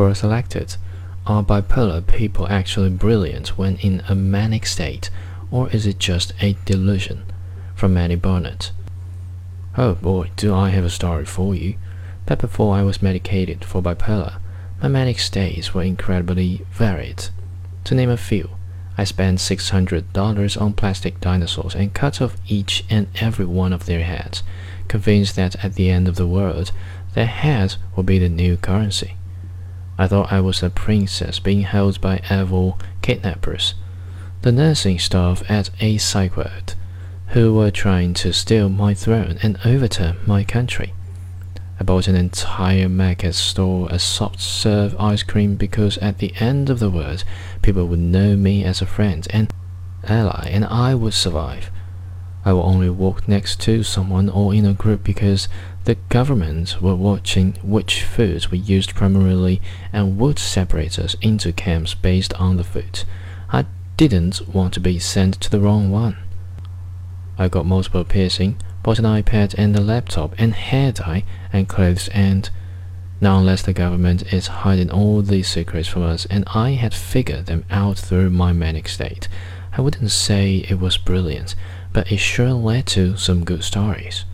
were selected. Are bipolar people actually brilliant when in a manic state, or is it just a delusion? From Manny Barnett. Oh boy, do I have a story for you. But before I was medicated for bipolar, my manic states were incredibly varied. To name a few, I spent $600 on plastic dinosaurs and cut off each and every one of their heads, convinced that at the end of the world, their heads would be the new currency. I thought I was a princess being held by evil kidnappers, the nursing staff at a ward, who were trying to steal my throne and overturn my country. I bought an entire market store of soft serve ice cream because at the end of the world, people would know me as a friend and ally, and I would survive. I will only walk next to someone or in a group because the government were watching which foods we used primarily and would separate us into camps based on the food. I didn't want to be sent to the wrong one. I got multiple piercing bought an iPad and a laptop and hair dye and clothes and now unless the government is hiding all these secrets from us and I had figured them out through my manic state, I wouldn't say it was brilliant, but it sure led to some good stories.